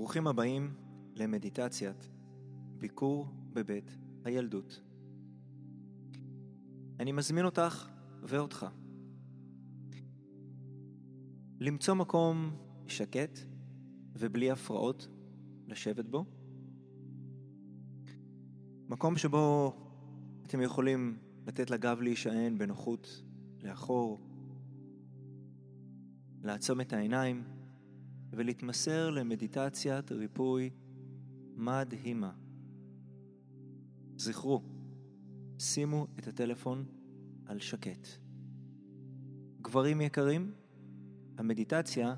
ברוכים הבאים למדיטציית ביקור בבית הילדות. אני מזמין אותך ואותך למצוא מקום שקט ובלי הפרעות לשבת בו. מקום שבו אתם יכולים לתת לגב להישען בנוחות לאחור, לעצום את העיניים ולהתמסר למדיטציית ריפוי מדהימה. זכרו, שימו את הטלפון על שקט. גברים יקרים, המדיטציה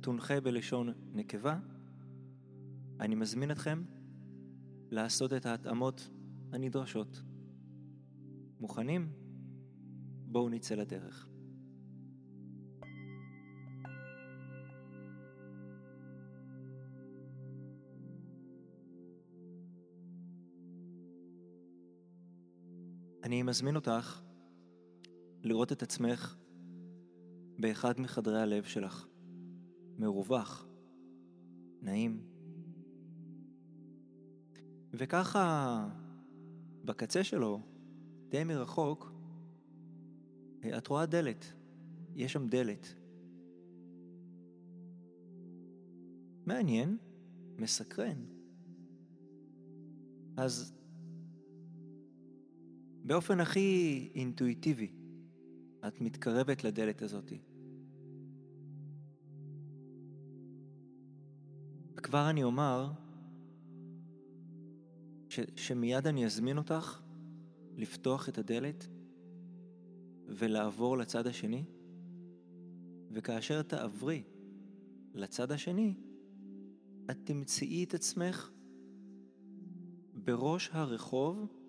תונחה בלשון נקבה. אני מזמין אתכם לעשות את ההתאמות הנדרשות. מוכנים? בואו נצא לדרך. אני מזמין אותך לראות את עצמך באחד מחדרי הלב שלך, מרווח, נעים. וככה, בקצה שלו, די מרחוק, את רואה דלת. יש שם דלת. מעניין, מסקרן. אז באופן הכי אינטואיטיבי, את מתקרבת לדלת הזאת. וכבר אני אומר ש, שמיד אני אזמין אותך לפתוח את הדלת ולעבור לצד השני, וכאשר תעברי לצד השני, את תמצאי את עצמך בראש הרחוב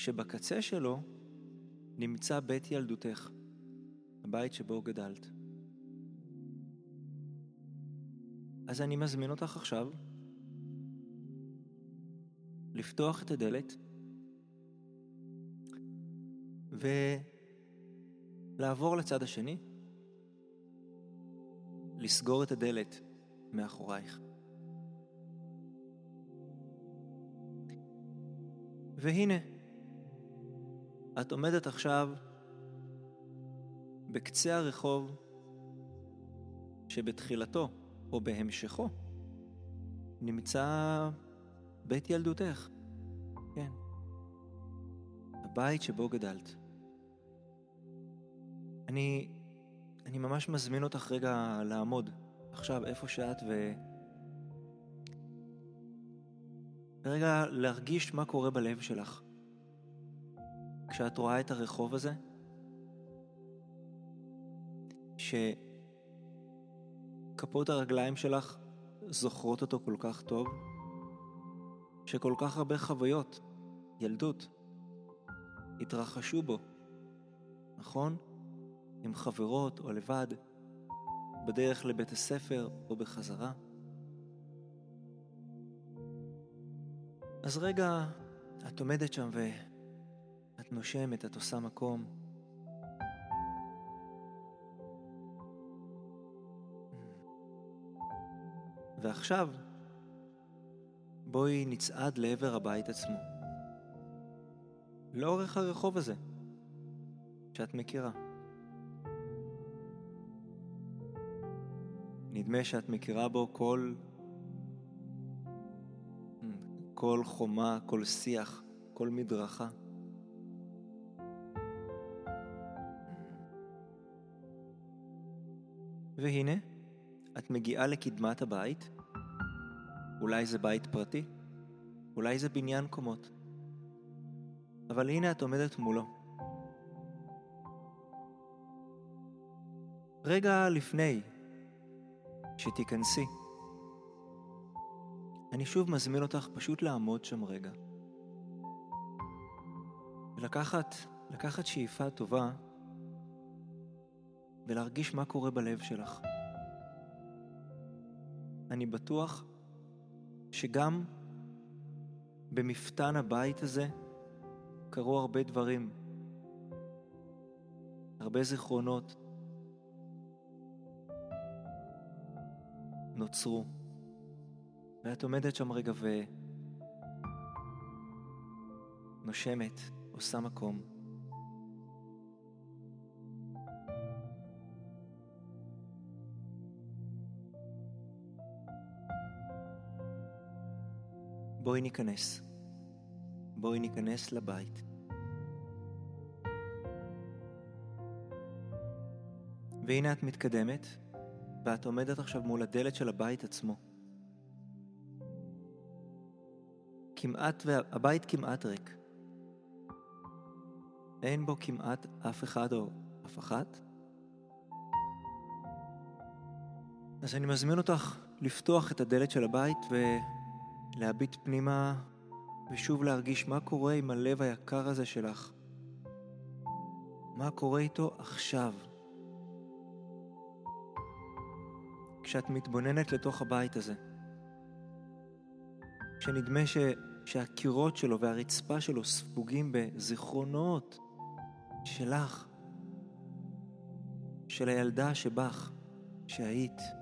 שבקצה שלו נמצא בית ילדותך, הבית שבו גדלת. אז אני מזמין אותך עכשיו לפתוח את הדלת ולעבור לצד השני, לסגור את הדלת מאחורייך. והנה, את עומדת עכשיו בקצה הרחוב שבתחילתו או בהמשכו נמצא בית ילדותך. כן. הבית שבו גדלת. אני, אני ממש מזמין אותך רגע לעמוד עכשיו איפה שאת ו... ורגע להרגיש מה קורה בלב שלך. כשאת רואה את הרחוב הזה, שכפות הרגליים שלך זוכרות אותו כל כך טוב, שכל כך הרבה חוויות, ילדות, התרחשו בו, נכון? עם חברות או לבד, בדרך לבית הספר או בחזרה. אז רגע, את עומדת שם ו... נושמת, את עושה מקום. ועכשיו, בואי נצעד לעבר הבית עצמו. לאורך הרחוב הזה, שאת מכירה. נדמה שאת מכירה בו כל... כל חומה, כל שיח, כל מדרכה. והנה, את מגיעה לקדמת הבית. אולי זה בית פרטי, אולי זה בניין קומות. אבל הנה את עומדת מולו. רגע לפני שתיכנסי, אני שוב מזמין אותך פשוט לעמוד שם רגע. ולקחת, לקחת שאיפה טובה ולהרגיש מה קורה בלב שלך. אני בטוח שגם במפתן הבית הזה קרו הרבה דברים, הרבה זיכרונות. נוצרו. ואת עומדת שם רגע ונושמת, עושה מקום. בואי ניכנס. בואי ניכנס לבית. והנה את מתקדמת, ואת עומדת עכשיו מול הדלת של הבית עצמו. כמעט, הבית כמעט ריק. אין בו כמעט אף אחד או אף אחת. אז אני מזמין אותך לפתוח את הדלת של הבית ולהביט פנימה ושוב להרגיש מה קורה עם הלב היקר הזה שלך. מה קורה איתו עכשיו. כשאת מתבוננת לתוך הבית הזה. כשנדמה ש... שהקירות שלו והרצפה שלו ספוגים בזיכרונות שלך, של הילדה שבך, שהיית.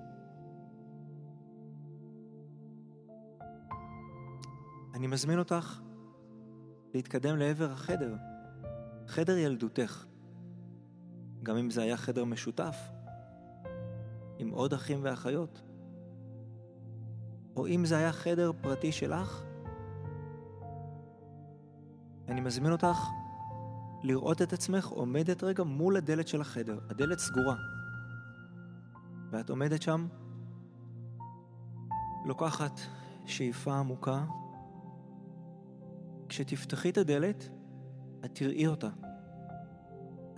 אני מזמין אותך להתקדם לעבר החדר, חדר ילדותך. גם אם זה היה חדר משותף, עם עוד אחים ואחיות. או אם זה היה חדר פרטי שלך, אני מזמין אותך לראות את עצמך עומדת רגע מול הדלת של החדר, הדלת סגורה. ואת עומדת שם, לוקחת שאיפה עמוקה. כשתפתחי את הדלת, את תראי אותה.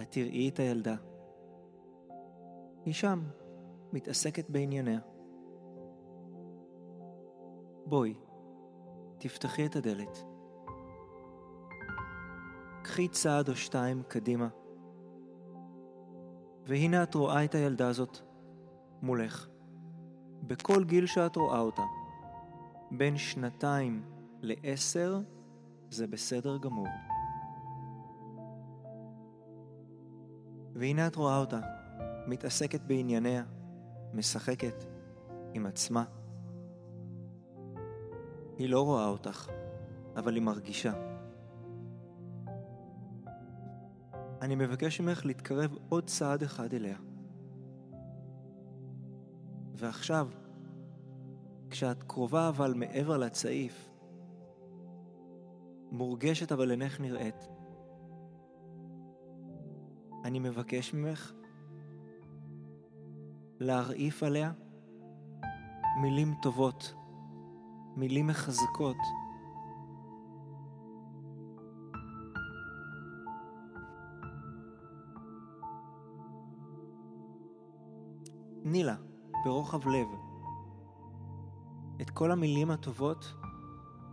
את תראי את הילדה. היא שם, מתעסקת בענייניה. בואי, תפתחי את הדלת. קחי צעד או שתיים קדימה. והנה את רואה את הילדה הזאת מולך, בכל גיל שאת רואה אותה. בין שנתיים לעשר זה בסדר גמור. והנה את רואה אותה, מתעסקת בענייניה, משחקת עם עצמה. היא לא רואה אותך, אבל היא מרגישה. אני מבקש ממך להתקרב עוד צעד אחד אליה. ועכשיו, כשאת קרובה אבל מעבר לצעיף, מורגשת אבל אינך נראית, אני מבקש ממך להרעיף עליה מילים טובות, מילים מחזקות. תני לה, ברוחב לב, את כל המילים הטובות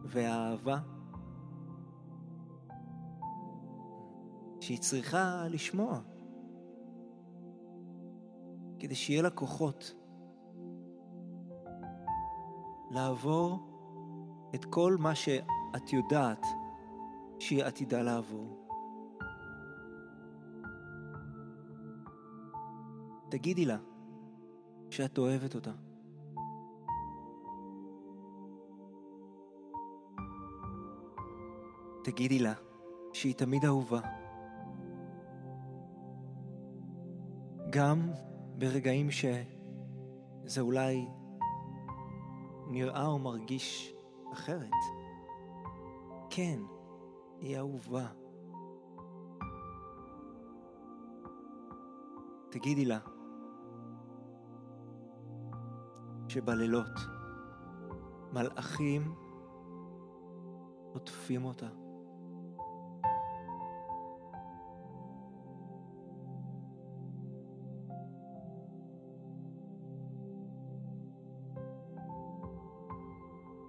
והאהבה שהיא צריכה לשמוע. כדי שיהיה לה כוחות לעבור את כל מה שאת יודעת שהיא עתידה לעבור. תגידי לה שאת אוהבת אותה. תגידי לה שהיא תמיד אהובה. גם ברגעים שזה אולי נראה או מרגיש אחרת. כן, היא אהובה. תגידי לה שבלילות מלאכים עוטפים אותה.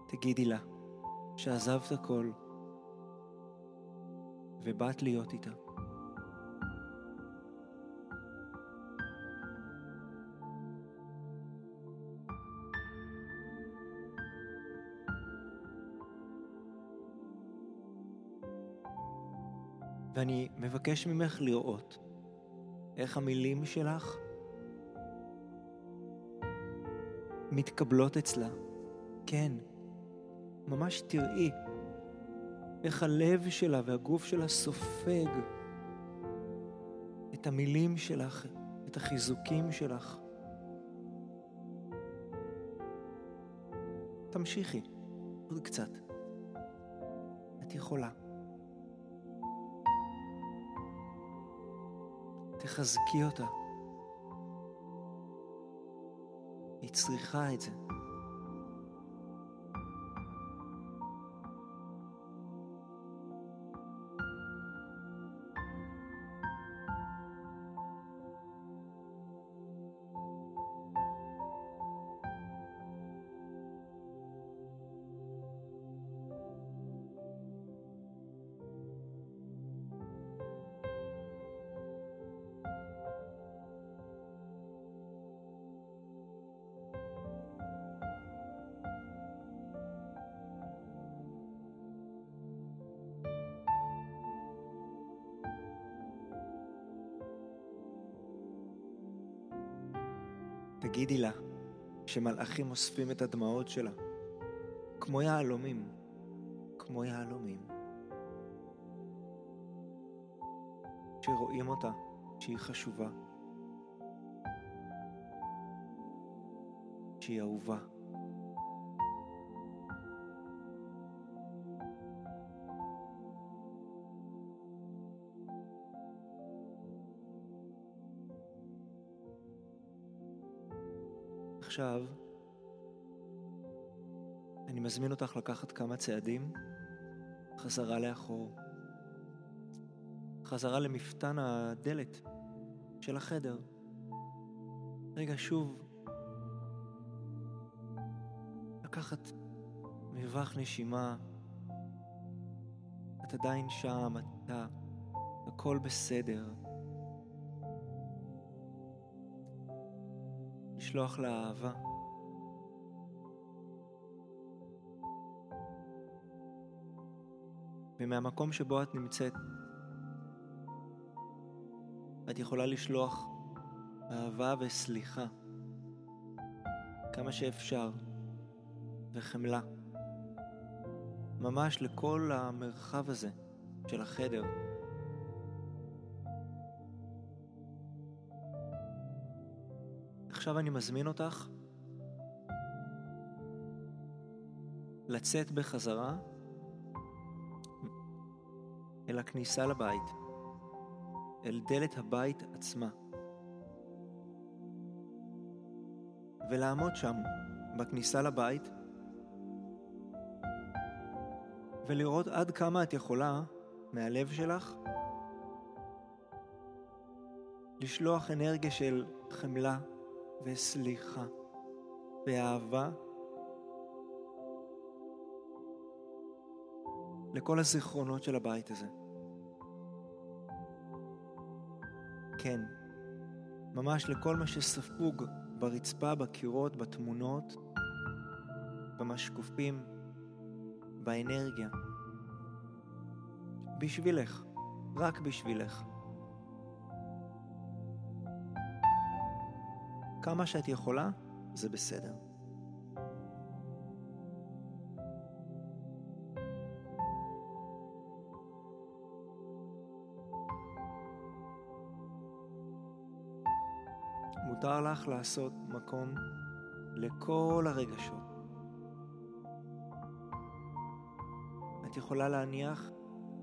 תגידי לה שעזבת הכל ובאת להיות איתה. ואני מבקש ממך לראות איך המילים שלך מתקבלות אצלה. כן, ממש תראי איך הלב שלה והגוף שלה סופג את המילים שלך, את החיזוקים שלך. תמשיכי, עוד קצת. את יכולה. תחזקי אותה. היא צריכה את זה. תגידי לה שמלאכים אוספים את הדמעות שלה, כמו יהלומים, כמו יהלומים. שרואים אותה, שהיא חשובה, שהיא אהובה. עכשיו, אני מזמין אותך לקחת כמה צעדים חזרה לאחור. חזרה למפתן הדלת של החדר. רגע, שוב, לקחת מרווח נשימה. את עדיין שם, אתה, הכל בסדר. לשלוח לה אהבה. ומהמקום שבו את נמצאת, את יכולה לשלוח אהבה וסליחה כמה שאפשר, וחמלה, ממש לכל המרחב הזה של החדר. עכשיו אני מזמין אותך לצאת בחזרה אל הכניסה לבית, אל דלת הבית עצמה, ולעמוד שם בכניסה לבית ולראות עד כמה את יכולה מהלב שלך לשלוח אנרגיה של חמלה וסליחה ואהבה לכל הזיכרונות של הבית הזה. כן, ממש לכל מה שספוג ברצפה, בקירות, בתמונות, במשקופים, באנרגיה. בשבילך, רק בשבילך. כמה שאת יכולה, זה בסדר. מותר לך לעשות מקום לכל הרגשות. את יכולה להניח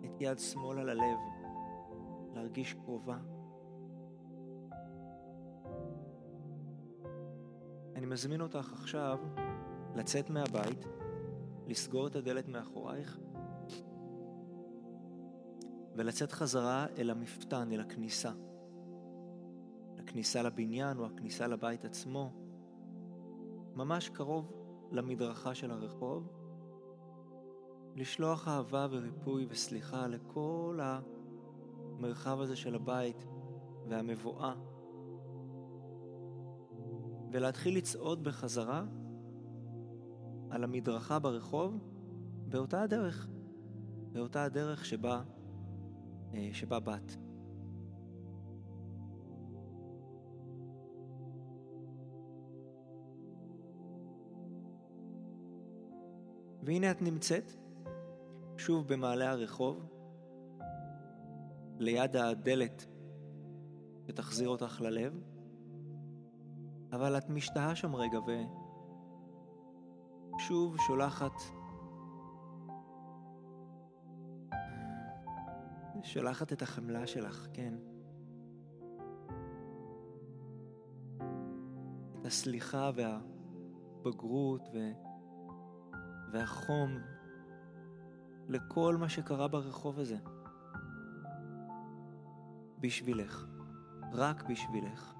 את יד שמאל על הלב, להרגיש קרובה. אני מזמין אותך עכשיו לצאת מהבית, לסגור את הדלת מאחורייך ולצאת חזרה אל המפתן, אל הכניסה. הכניסה לבניין או הכניסה לבית עצמו, ממש קרוב למדרכה של הרחוב, לשלוח אהבה וריפוי וסליחה לכל המרחב הזה של הבית והמבואה ולהתחיל לצעוד בחזרה על המדרכה ברחוב באותה הדרך, באותה הדרך שבה, אה, שבה באת. והנה את נמצאת שוב במעלה הרחוב, ליד הדלת שתחזיר אותך ללב, אבל את משתהה שם רגע ושוב שולחת שולחת את החמלה שלך, כן. את הסליחה והבגרות ו... והחום לכל מה שקרה ברחוב הזה. בשבילך, רק בשבילך.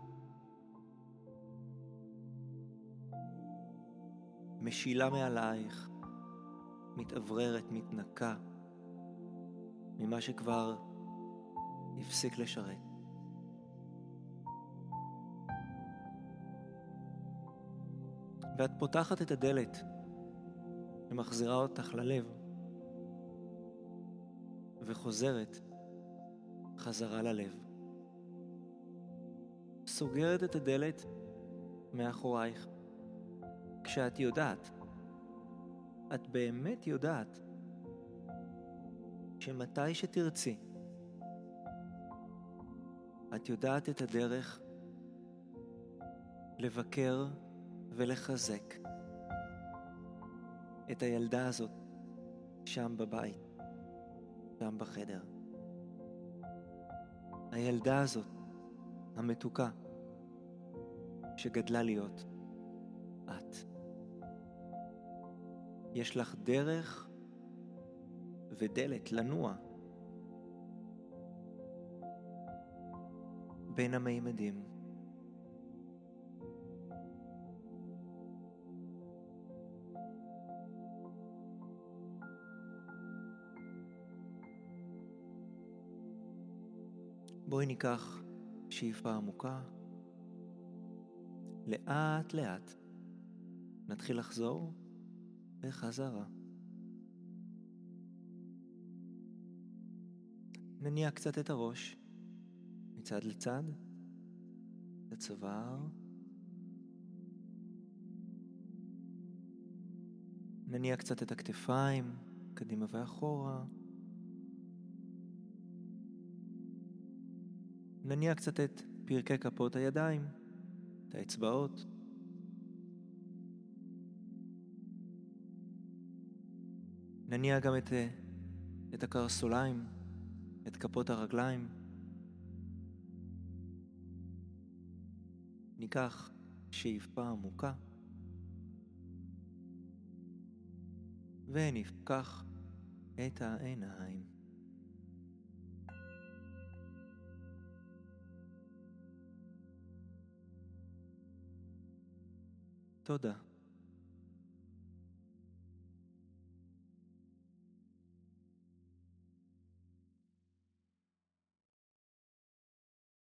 משילה מעלייך, מתאווררת, מתנקה, ממה שכבר הפסיק לשרת. ואת פותחת את הדלת ומחזירה אותך ללב, וחוזרת חזרה ללב. סוגרת את הדלת מאחורייך, כשאת יודעת, את באמת יודעת, שמתי שתרצי, את יודעת את הדרך לבקר ולחזק את הילדה הזאת שם בבית, שם בחדר. הילדה הזאת, המתוקה, שגדלה להיות את. יש לך דרך ודלת לנוע בין המימדים. בואי ניקח שאיפה עמוקה. לאט לאט נתחיל לחזור בחזרה. נניע קצת את הראש מצד לצד, את הצוואר. נניע קצת את הכתפיים, קדימה ואחורה. נניע קצת את פרקי כפות הידיים, את האצבעות. נניע גם את, את הקרסוליים, את כפות הרגליים. ניקח שאיפה עמוקה ונפקח את העיניים. toda